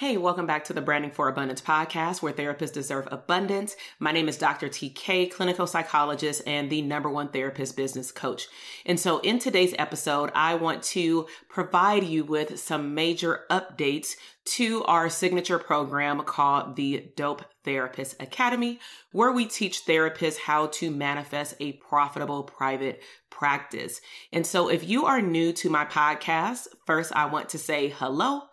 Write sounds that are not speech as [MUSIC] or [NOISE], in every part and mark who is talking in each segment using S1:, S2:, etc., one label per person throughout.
S1: Hey, welcome back to the Branding for Abundance podcast, where therapists deserve abundance. My name is Dr. TK, clinical psychologist and the number one therapist business coach. And so, in today's episode, I want to provide you with some major updates to our signature program called the Dope Therapist Academy, where we teach therapists how to manifest a profitable private practice. And so, if you are new to my podcast, first I want to say hello.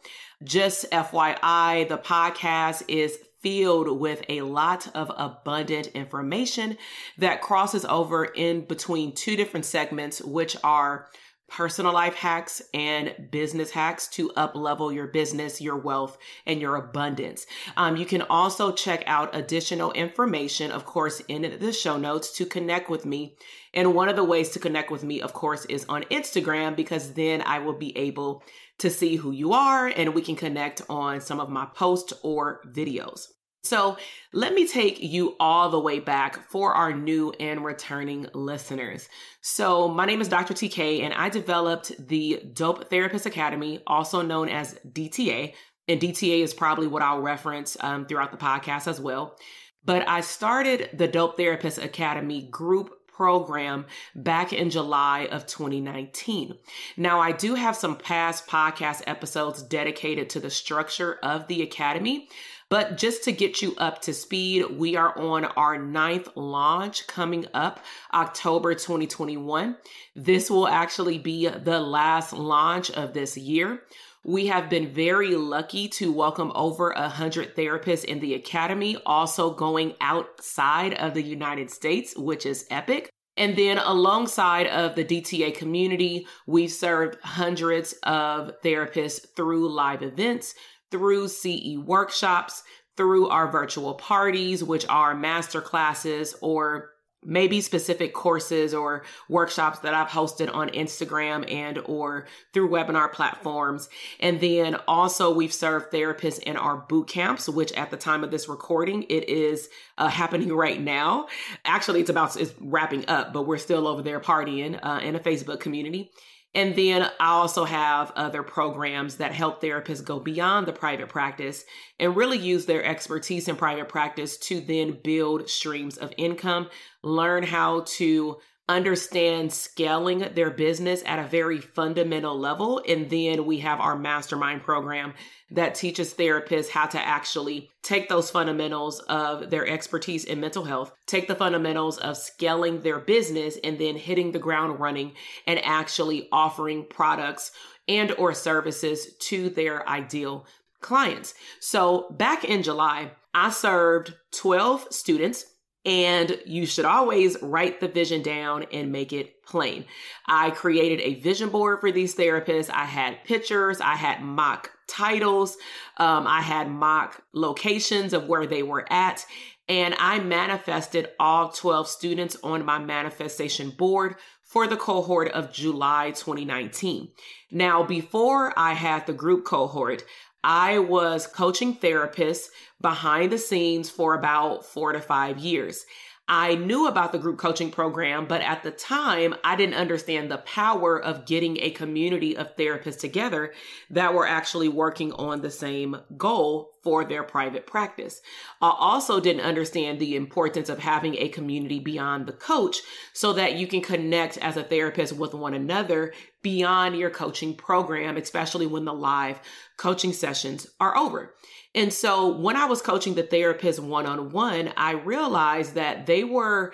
S1: Just FYI, the podcast is filled with a lot of abundant information that crosses over in between two different segments, which are personal life hacks and business hacks to up level your business, your wealth, and your abundance. Um, you can also check out additional information, of course, in the show notes to connect with me. And one of the ways to connect with me, of course, is on Instagram because then I will be able to see who you are and we can connect on some of my posts or videos. So let me take you all the way back for our new and returning listeners. So my name is Dr. TK and I developed the Dope Therapist Academy, also known as DTA. And DTA is probably what I'll reference um, throughout the podcast as well. But I started the Dope Therapist Academy group program back in July of 2019. Now, I do have some past podcast episodes dedicated to the structure of the Academy. But just to get you up to speed, we are on our ninth launch coming up October 2021. This will actually be the last launch of this year. We have been very lucky to welcome over a hundred therapists in the academy, also going outside of the United States, which is epic. And then alongside of the DTA community, we've served hundreds of therapists through live events, through CE workshops, through our virtual parties, which are master classes or maybe specific courses or workshops that I've hosted on Instagram and or through webinar platforms. And then also we've served therapists in our boot camps, which at the time of this recording, it is uh, happening right now. Actually, it's about, it's wrapping up, but we're still over there partying uh, in a Facebook community. And then I also have other programs that help therapists go beyond the private practice and really use their expertise in private practice to then build streams of income, learn how to understand scaling their business at a very fundamental level. And then we have our mastermind program that teaches therapists how to actually take those fundamentals of their expertise in mental health, take the fundamentals of scaling their business and then hitting the ground running and actually offering products and or services to their ideal clients. So back in July, I served 12 students And you should always write the vision down and make it plain. I created a vision board for these therapists. I had pictures, I had mock titles, um, I had mock locations of where they were at. And I manifested all 12 students on my manifestation board for the cohort of July 2019. Now, before I had the group cohort, I was coaching therapists behind the scenes for about four to five years. I knew about the group coaching program, but at the time, I didn't understand the power of getting a community of therapists together that were actually working on the same goal for their private practice. I also didn't understand the importance of having a community beyond the coach so that you can connect as a therapist with one another beyond your coaching program, especially when the live coaching sessions are over. And so when I was coaching the therapist one on one, I realized that they were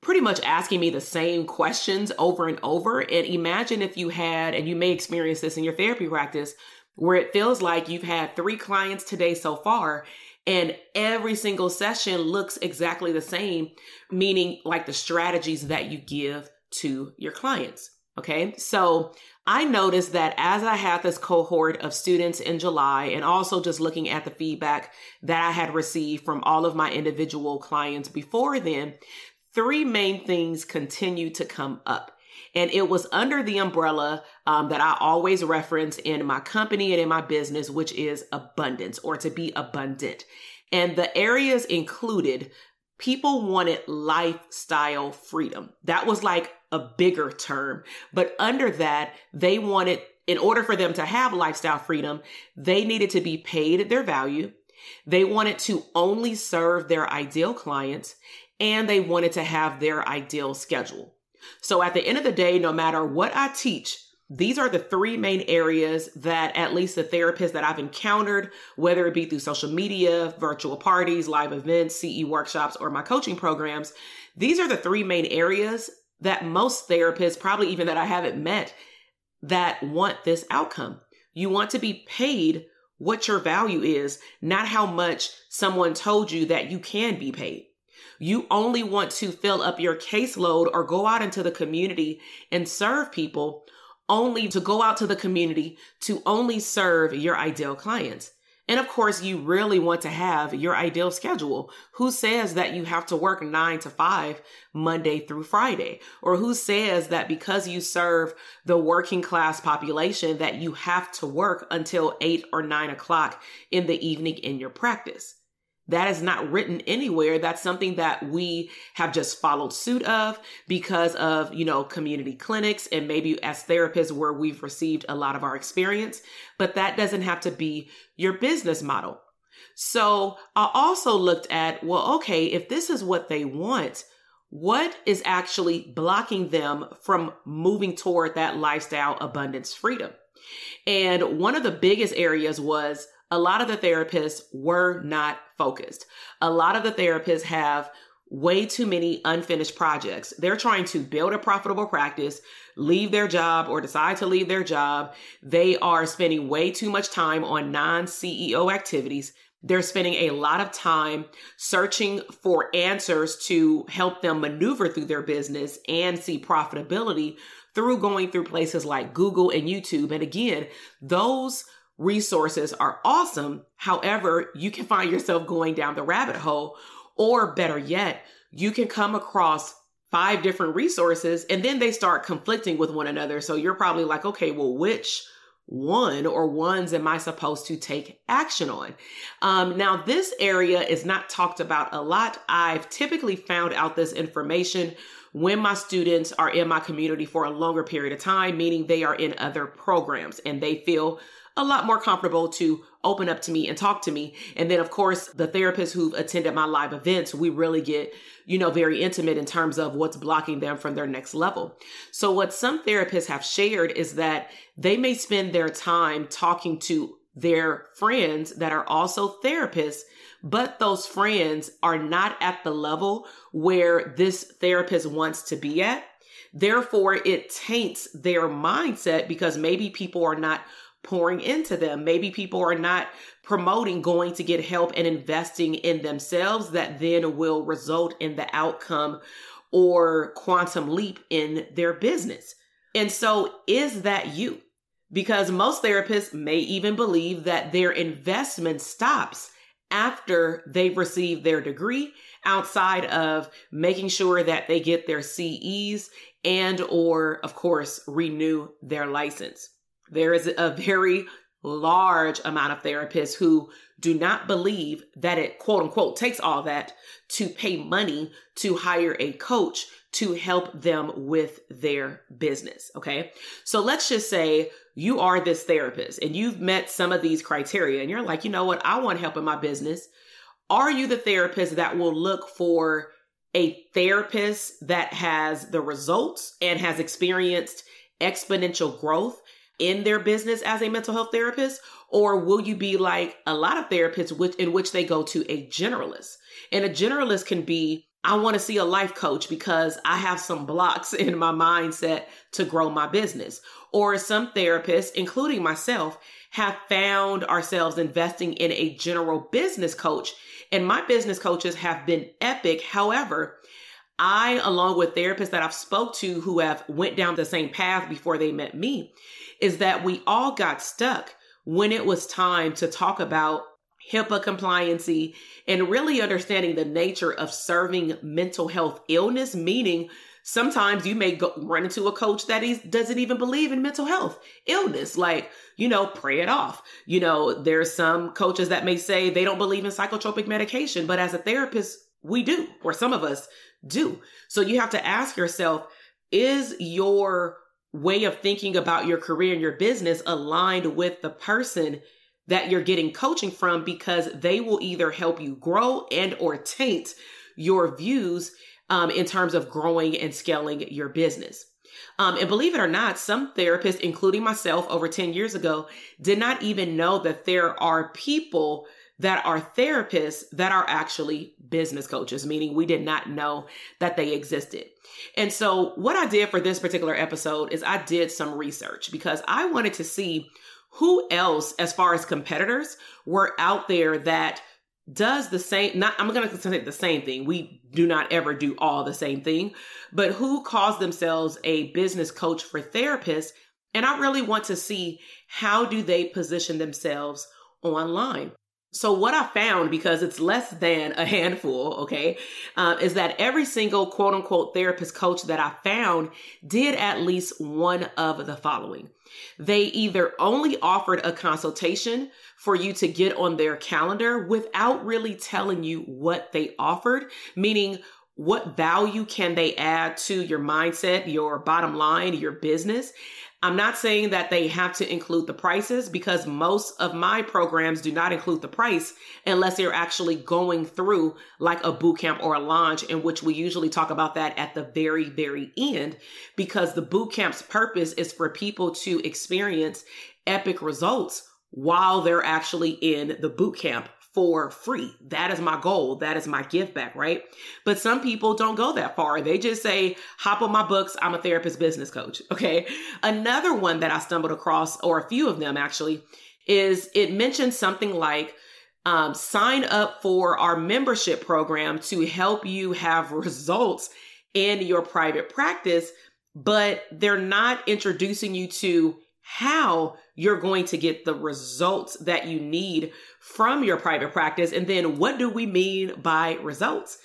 S1: pretty much asking me the same questions over and over. And imagine if you had, and you may experience this in your therapy practice, where it feels like you've had three clients today so far and every single session looks exactly the same, meaning like the strategies that you give to your clients. Okay. So I noticed that as I had this cohort of students in July and also just looking at the feedback that I had received from all of my individual clients before then, three main things continued to come up. And it was under the umbrella um, that I always reference in my company and in my business, which is abundance or to be abundant. And the areas included people wanted lifestyle freedom. That was like a bigger term. But under that, they wanted, in order for them to have lifestyle freedom, they needed to be paid their value. They wanted to only serve their ideal clients and they wanted to have their ideal schedule. So at the end of the day, no matter what I teach, these are the three main areas that at least the therapists that I've encountered, whether it be through social media, virtual parties, live events, CE workshops, or my coaching programs, these are the three main areas that most therapists, probably even that I haven't met, that want this outcome. You want to be paid what your value is, not how much someone told you that you can be paid. You only want to fill up your caseload or go out into the community and serve people only to go out to the community to only serve your ideal clients. And of course, you really want to have your ideal schedule. Who says that you have to work nine to five Monday through Friday? Or who says that because you serve the working class population that you have to work until eight or nine o'clock in the evening in your practice? That is not written anywhere. That's something that we have just followed suit of because of, you know, community clinics and maybe as therapists where we've received a lot of our experience, but that doesn't have to be your business model. So I also looked at, well, okay, if this is what they want, what is actually blocking them from moving toward that lifestyle abundance freedom? And one of the biggest areas was a lot of the therapists were not focused. A lot of the therapists have way too many unfinished projects. They're trying to build a profitable practice, leave their job or decide to leave their job. They are spending way too much time on non CEO activities. They're spending a lot of time searching for answers to help them maneuver through their business and see profitability through going through places like Google and YouTube. And again, those resources are awesome. However, you can find yourself going down the rabbit hole, or better yet, you can come across five different resources and then they start conflicting with one another. So you're probably like, okay, well, which one or ones am I supposed to take action on? Um, now, this area is not talked about a lot. I've typically found out this information when my students are in my community for a longer period of time, meaning they are in other programs and they feel a lot more comfortable to open up to me and talk to me. And then, of course, the therapists who've attended my live events, we really get, you know, very intimate in terms of what's blocking them from their next level. So, what some therapists have shared is that they may spend their time talking to their friends that are also therapists, but those friends are not at the level where this therapist wants to be at. Therefore, it taints their mindset because maybe people are not pouring into them. Maybe people are not promoting going to get help and investing in themselves that then will result in the outcome or quantum leap in their business. And so, is that you? Because most therapists may even believe that their investment stops after they've received their degree outside of making sure that they get their CEs and or of course renew their license. There is a very large amount of therapists who do not believe that it quote unquote takes all that to pay money to hire a coach to help them with their business. Okay. So let's just say you are this therapist and you've met some of these criteria and you're like, you know what? I want help in my business. Are you the therapist that will look for a therapist that has the results and has experienced exponential growth in their business as a mental health therapist? Or will you be like a lot of therapists which, in which they go to a generalist? And a generalist can be, I want to see a life coach because I have some blocks [LAUGHS] in my mindset to grow my business. Or some therapists, including myself, have found ourselves investing in a general business coach. And my business coaches have been epic. However, I, along with therapists that I've spoke to who have went down the same path before they met me, is that we all got stuck when it was time to talk about HIPAA compliancy and really understanding the nature of serving mental health illness, meaning sometimes you may go, run into a coach that he doesn't even believe in mental health illness. Like you know pray it off. You know there's some coaches that may say they don't believe in psychotropic medication but as a therapist we do or some of us do so you have to ask yourself is your way of thinking about your career and your business aligned with the person that you're getting coaching from because they will either help you grow and or taint your views um, in terms of growing and scaling your business. Um, and believe it or not, some therapists, including myself over 10 years ago, did not even know that there are people that are therapists that are actually business coaches, meaning we did not know that they existed. And so, what I did for this particular episode is I did some research because I wanted to see who else, as far as competitors, were out there that does the same not i'm going to say the same thing. We do not ever do all the same thing but who calls themselves a business coach for therapists? And i really want to see how do they position themselves online so what I found, because it's less than a handful, okay, uh, is that every single quote unquote therapist coach that I found did at least one of the following. They either only offered a consultation for you to get on their calendar without really telling you what they offered, meaning what value can they add to your mindset, your bottom line, your business. I'm not saying that they have to include the prices because most of my programs do not include the price unless you're actually going through like a boot camp or a launch in which we usually talk about that at the very, very end because the boot camp's purpose is for people to experience epic results while they're actually in the boot camp for free. That is my goal. That is my give back, right? But some people don't go that far. They just say, hop on my books. I'm a therapist business coach. [LAUGHS] Okay. Another one that I stumbled across, or a few of them actually, is it mentions something like, um, sign up for our membership program to help you have [LAUGHS] results in your private practice, but they're not introducing you to how you're going to get the results that you need from your private practice. And then what do we mean by results?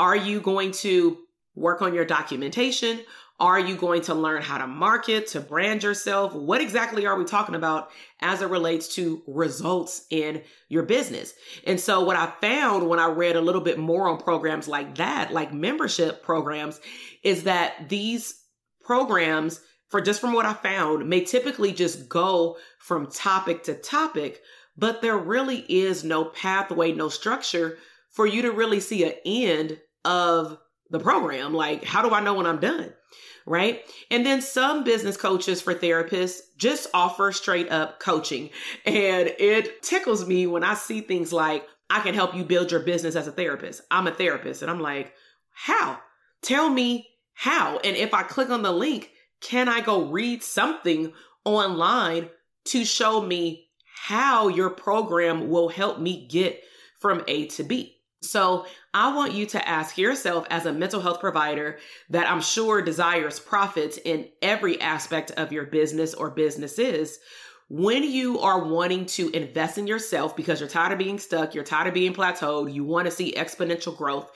S1: Are you going to work on your documentation? Are you going to learn how to market, to brand yourself? What exactly are we talking about as it relates to results in your business? And so, what I found when I read a little bit more on programs like that, like membership programs, is that these programs for just from what I found, may typically just go from topic to topic, but there really is no pathway, no structure for you to really see an end of the program. Like, how do I know when I'm done? Right. And then some business coaches for therapists just offer straight up coaching. And it tickles me when I see things like, I can help you build your business as a therapist. I'm a therapist. And I'm like, how? Tell me how. And if I click on the link, can I go read something online to show me how your program will help me get from A to B. So I want you to ask yourself as a mental health provider that I'm sure desires profits in every aspect of your business or businesses. When you are wanting to invest in yourself because you're tired of being stuck, you're tired of being plateaued, you want to see exponential growth,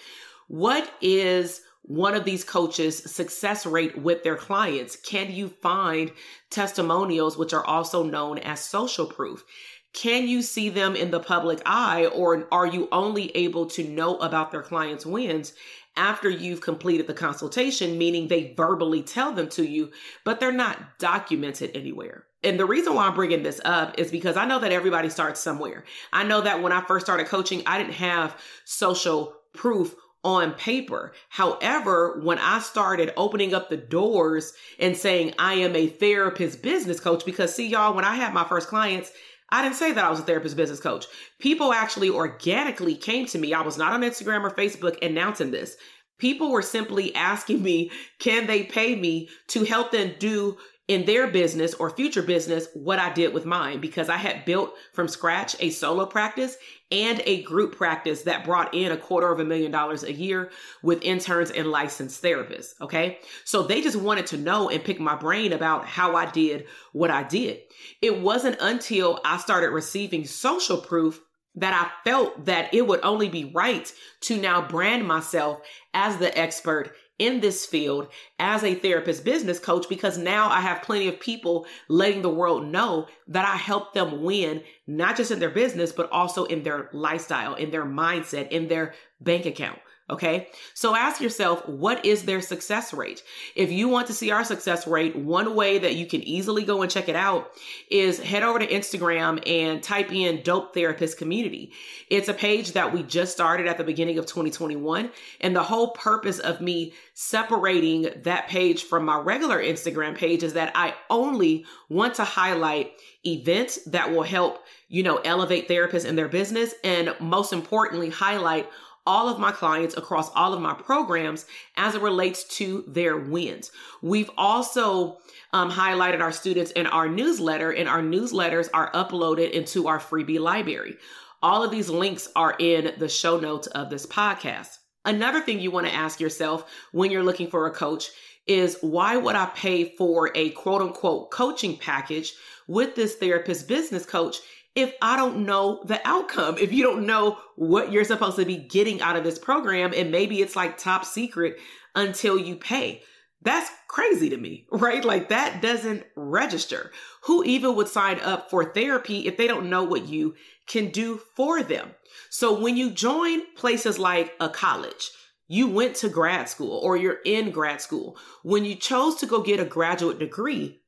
S1: what is one of these coaches success rate with their clients? Can you find testimonials, which are also known as social proof? Can you see them in the public eye, or are you only able to know about their clients' wins after you've completed the consultation, meaning they verbally tell them to you, but they're not documented anywhere? And the reason why I'm bringing this up is because I know that everybody starts somewhere. I know that when I first started coaching, I didn't have social proof on paper. However, when I started opening up the doors and saying I am a therapist business coach, because see, y'all, when I had my first clients, I didn't say that I was a therapist business coach. People actually organically came to me. I was not on Instagram or Facebook announcing this. People were simply asking me, can they pay me to help them do in their business or future business what I did with mine because I had built from scratch a solo practice and a group practice that brought in a quarter of a million dollars a year with interns and licensed therapists. Okay. So they just wanted to know and pick my brain about how I did what I did. It wasn't until I started receiving social proof that I felt that it would only be right to now brand myself as the expert in this field as a therapist business coach because now I have plenty of people letting the world know that I help them win, not just in their business, but also in their lifestyle, in their mindset, in their bank account. Okay. So ask yourself, what is their success rate? If you want to see our success rate, one way that you can easily go and check it out is head over to Instagram and type in Dope Therapist Community. It's a page that we just started at the beginning of 2021. And the whole purpose of me separating that page from my regular Instagram page is that I only want to highlight events that will help, you know, elevate therapists in their business and most importantly, highlight all of my clients across all of my programs as it relates to their wins. We've also um, highlighted our students in our newsletter, and our newsletters are uploaded into our freebie library. All of these links are in the show notes of this podcast. Another thing you want to ask yourself when you're looking for a coach is why would I pay for a quote unquote coaching package with this therapist business coach if I don't know the outcome, if you don't know what you're supposed to be getting out of this program, and maybe it's like top secret until you pay. That's crazy to me, right? Like that doesn't register. Who even would sign up for therapy if they don't know what you can do for them? So when you join places like a college, you went to grad school or you're in grad school. When you chose to go get a graduate degree,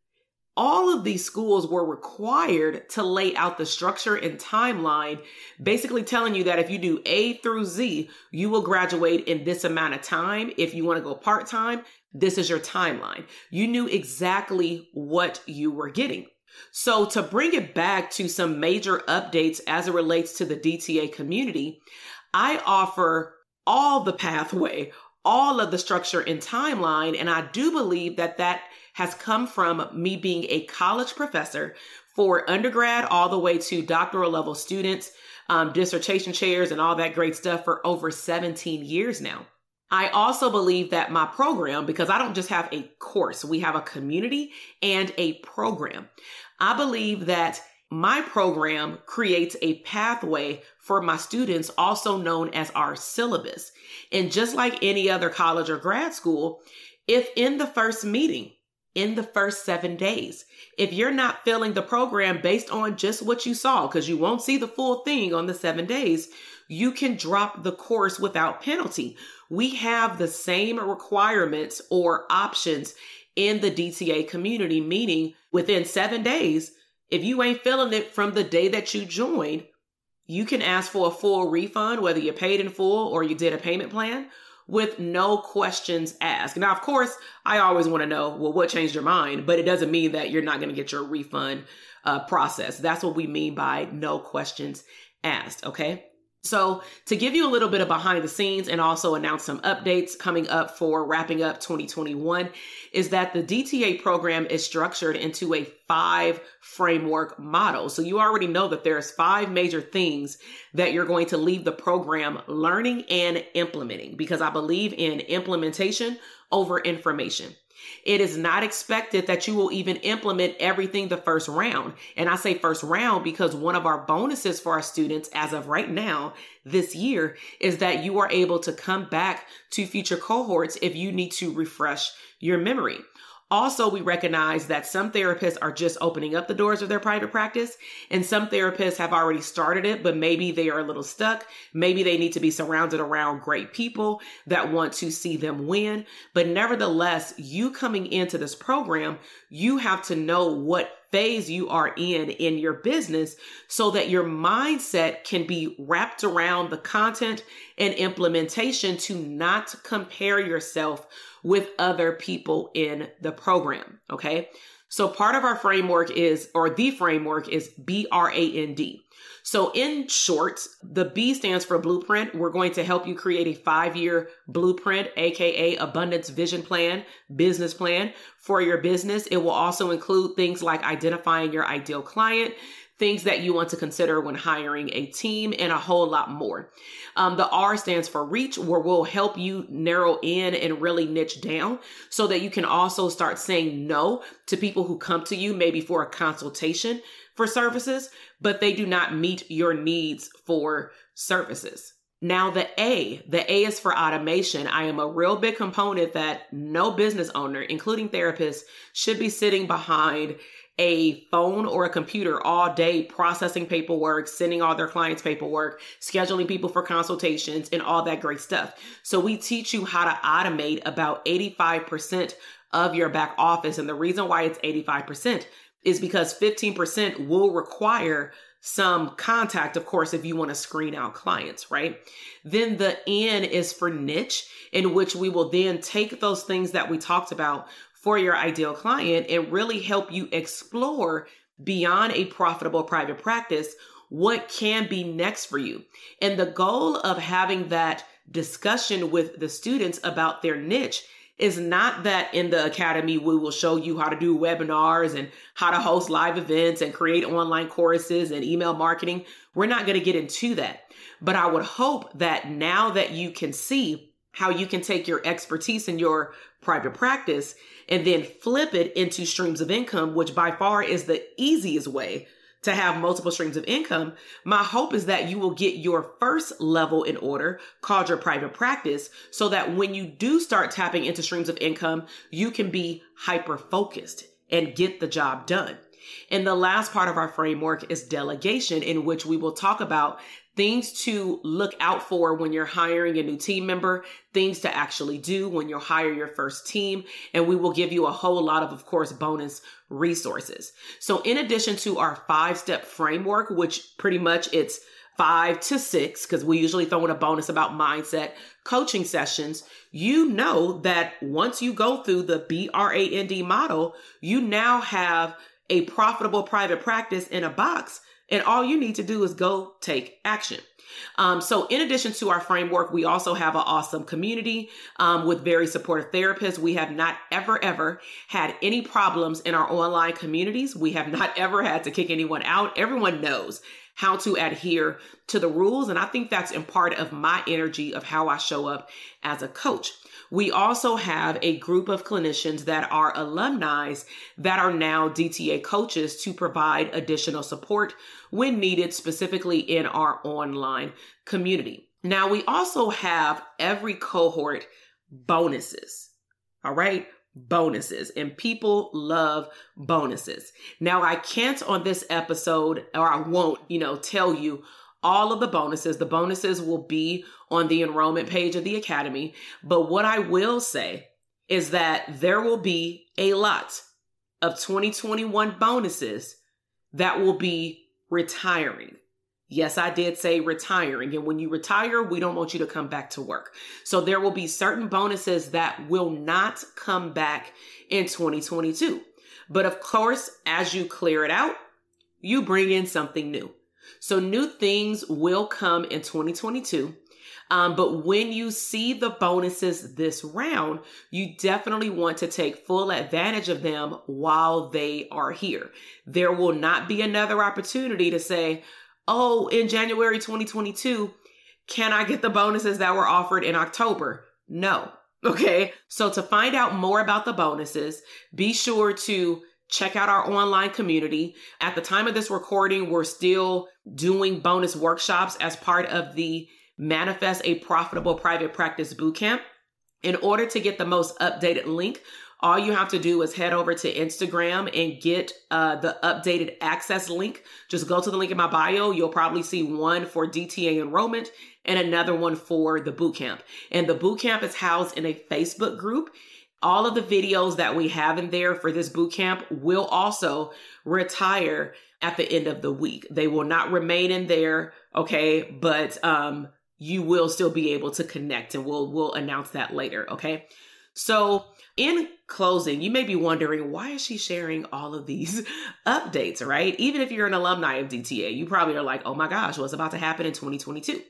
S1: all of these schools were required to lay out the structure and timeline, basically telling you that if you do A through Z, you will graduate in this amount of time. If you want to go part time, this is your timeline. You knew exactly what you were getting. So, to bring it back to some major updates as it relates to the DTA community, I offer all the pathway, all of the structure and timeline. And I do believe that that has come from me being a college professor for undergrad all the way to doctoral level students, um, dissertation chairs, and all that great stuff for over 17 years now. I also believe that my program, because I don't just have a course, we have a community and a program. I believe that my program creates a pathway for my students, also known as our syllabus. And just like any other college or grad school, if in the first meeting in the first seven days. If you're not filling the program based on just what you saw, because you won't see the full thing on the seven days, you can drop the course without penalty. We have the same requirements or options in the DTA community, meaning within seven days, if you ain't filling it from the day that you joined, you can ask for a full refund, whether you paid in full or you did a payment plan, with no questions asked. Now, of course, I always want to know, well, what changed your mind? But it doesn't mean that you're not going to get your refund uh, process. That's what we mean by no questions asked. Okay. So, to give you a little bit of behind the scenes and also announce some updates coming up for wrapping up 2021, is that the DTA program is structured into a five framework model. So, you already know that there's five major things that you're going to leave the program learning and implementing because I believe in implementation over information. It is not expected that you will even implement everything the first round. And I say first round because one of our bonuses for our students as of right now this year is that you are able to come back to future cohorts if you need to refresh your memory. Also, we recognize that some therapists are just opening up the doors of their private practice, and some therapists have already started it, but maybe they are a little stuck. Maybe they need to be surrounded around great people that want to see them win. But nevertheless, you coming into this program, you have to know what phase you are in in your business so that your mindset can be wrapped around the content and implementation to not compare yourself with other people in the program. Okay. So part of our framework is, or the framework is B R A N D. So in short, the B stands for blueprint. We're going to help you create a five year blueprint, AKA abundance vision plan, business plan for your business. It will also include things like identifying your ideal client, things that you want to consider when hiring a team, and a whole lot more. Um, the R stands for reach, where we'll help you narrow in and really niche down so that you can also start saying no to people who come to you maybe for a consultation for services, but they do not meet your needs for services. Now, the A, the A is for automation. I am a real big component that no business owner, including therapists, should be sitting behind a phone or a computer all day processing paperwork, sending all their clients paperwork, scheduling people for consultations, and all that great stuff. So we teach you how to automate about 85% of your back office. And the reason why it's 85% is because 15% will require some contact, of course, if you want to screen out clients, right? Then the N is for niche, in which we will then take those things that we talked about for your ideal client and really help you explore beyond a profitable private practice what can be next for you. And the goal of having that discussion with the students about their niche is not that in the academy we will show you how to do webinars and how to host live events and create online courses and email marketing. We're not going to get into that. But I would hope that now that you can see how you can take your expertise in your private practice and then flip it into streams of income, which by far is the easiest way to have multiple streams of income. My hope is that you will get your first level in order called your private practice so that when you do start tapping into streams of income, you can be hyper focused and get the job done. And the last part of our framework is delegation, in which we will talk about things to look out for when you're hiring a new team member, things to actually do when you hire your first team. And we will give you a whole lot of, of course, bonus resources. So in addition to our five step framework, which pretty much it's five to six, because we usually throw in a bonus about mindset coaching sessions, you know that once you go through the BRAND model, you now have a profitable private practice in a box and all you need to do is go take action. Um, so, in addition to our framework, we also have an awesome community um, with very supportive therapists. We have not ever, ever had any problems in our online communities. We have not [LAUGHS] ever had to kick anyone out. Everyone knows how to adhere to the rules. And I think that's in part of my energy of how I show up as a coach. We also have a group of clinicians that are alumni that are now DTA coaches to provide additional support when needed, specifically in our online community. Now, we also have every cohort bonuses. All right bonuses and people love bonuses. Now I can't on this episode or I won't, you know, tell you all of the bonuses. The bonuses will be on the enrollment page of the Academy. But what I will say is that there will be a lot of 2021 bonuses that will be retiring. Yes, I did say retiring. And when you retire, we don't want you to come back to work. So there will be certain bonuses that will not come back in 2022. But of course, as you clear it out, you bring in something new. So new things will come in 2022. Um, but when you see the bonuses this round, you definitely want to take full advantage of them while they are here. There will not be another opportunity to say, oh, in January 2022, can I get the bonuses that were offered in October? No. Okay. So to find out more about the bonuses, be sure to check out our online community. At the time of this recording, we're still doing bonus workshops as part of the Manifest a Profitable Private Practice Bootcamp. In order to get the most updated link, all you have to do is head over to Instagram and get uh, the updated access link. Just go to the link in my bio. You'll probably see one for DTA enrollment and another one for the bootcamp. And the bootcamp is housed in a Facebook group. All of the videos that we have in there for this bootcamp will also retire at the end of the week. They will not remain in there, okay? But um you will still be able to connect and we'll we'll announce that later, okay? So, in closing, you may be wondering why is she sharing all of these [LAUGHS] updates, right? Even if you're an alumni of DTA, you probably are like, "Oh my gosh, what's about to happen in 2022?"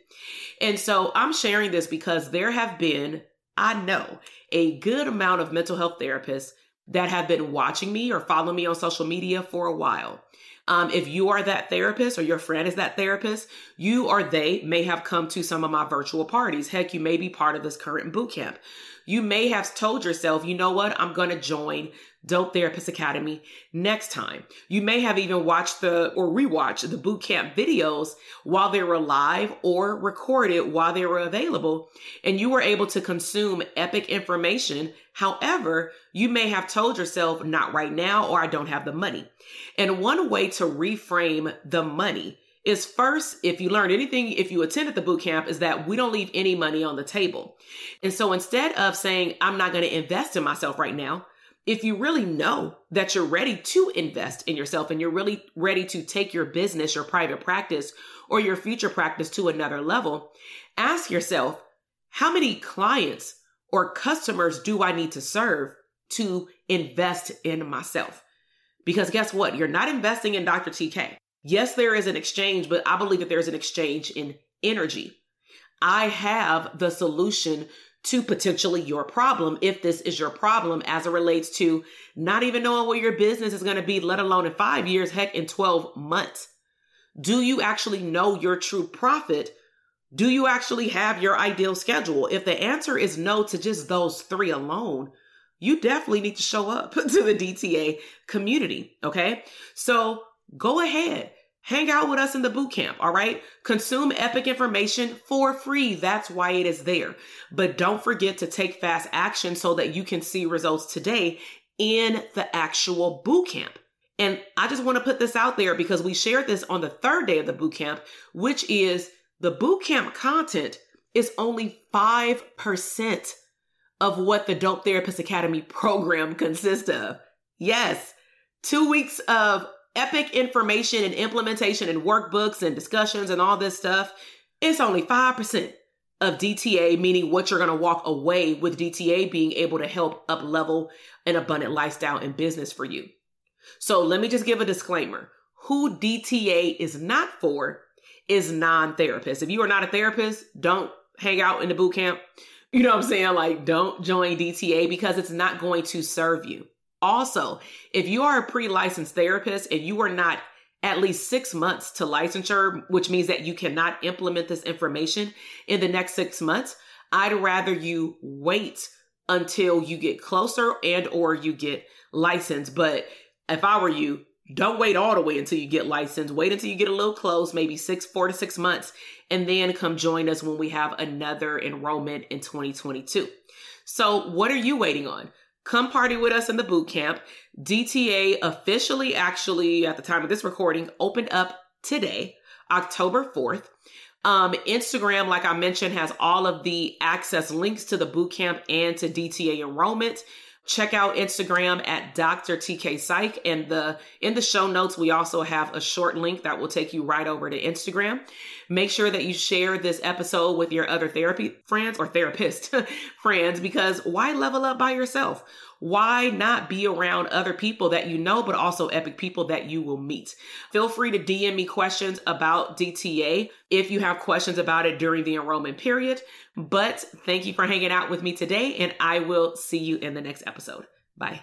S1: And so, I'm sharing this because there have been, I know, a good amount of mental health therapists that have been watching me or following me on social media for a while. Um, if you are that therapist or your friend is that therapist, you or they may have come to some of my virtual parties. Heck, you may be part of this current boot camp. You may have told yourself, you know what, I'm going to join Dope Therapist Academy next time. You may have even watched the or rewatched the boot camp videos while they were live or recorded while they were available, and you were able to consume epic information. However, you may have told yourself, not right now, or I don't have the money. And one way to reframe the money is first, if you learn anything, if you attended the boot camp, is that we don't leave any money on the table. And so instead of saying, I'm not going to invest in myself right now, if you really know that you're ready to invest in yourself and you're really ready to take your business, your private practice, or your future practice to another level, ask yourself, how many clients or customers do I need to serve to invest in myself? Because guess what? You're not investing in Dr. TK. Yes, there is an exchange, but I believe that there's an exchange in energy. I have the solution to potentially your problem if this is your problem as it relates to not even knowing what your business is going to be, let alone in five years, heck, in 12 months. Do you actually know your true profit? Do you actually have your ideal schedule? If the answer is no to just those three alone, you definitely need to show up [LAUGHS] to the DTA community. Okay. So go ahead. Hang out with us in the boot camp, all right? Consume epic information for free. That's why it is there. But don't forget to take fast action so that you can see results today in the actual boot camp. And I just want to put this out there because we shared this on the third day of the boot camp, which is the boot camp content is only 5% of what the Dope Therapist Academy [LAUGHS] program consists of. Yes, two weeks of epic information and implementation and workbooks and discussions and all this stuff, it's only 5% of DTA, meaning what you're going to walk away with DTA being able to help up level an abundant lifestyle and business for you. So let me just give a disclaimer. Who DTA is not for is non therapists. If you are not a therapist, don't hang out in the boot camp. You know what I'm saying? Like, don't join DTA because it's not going to serve you. Also, if you are a pre licensed therapist and you are not at least six months to licensure, which means that you cannot implement this information in the next six months, I'd rather you wait until you get closer and or you get licensed. But if I were you, don't wait all the way until you get licensed. Wait until you get a little close, maybe six, four to six months, and then come join us when we have another enrollment in 2022. So what are you waiting on? Come party with us in the boot camp. DTA officially, actually, at the time of this recording, opened up today, October 4th. Um, Instagram, like I mentioned, has all of the access links to the boot camp and to DTA enrollment. Check out Instagram at Dr. TK Psych. And the in the show notes, we also have a short link that will take you right over to Instagram. Make sure that you share this episode with your other therapy friends or therapist [LAUGHS] friends because why level up by yourself? Why not be around other people that you know, but also epic people that you will meet? Feel free to DM me questions about DTA if you have questions about it during the enrollment period. But thank you for hanging out with me today, and I will see you in the next episode. Bye.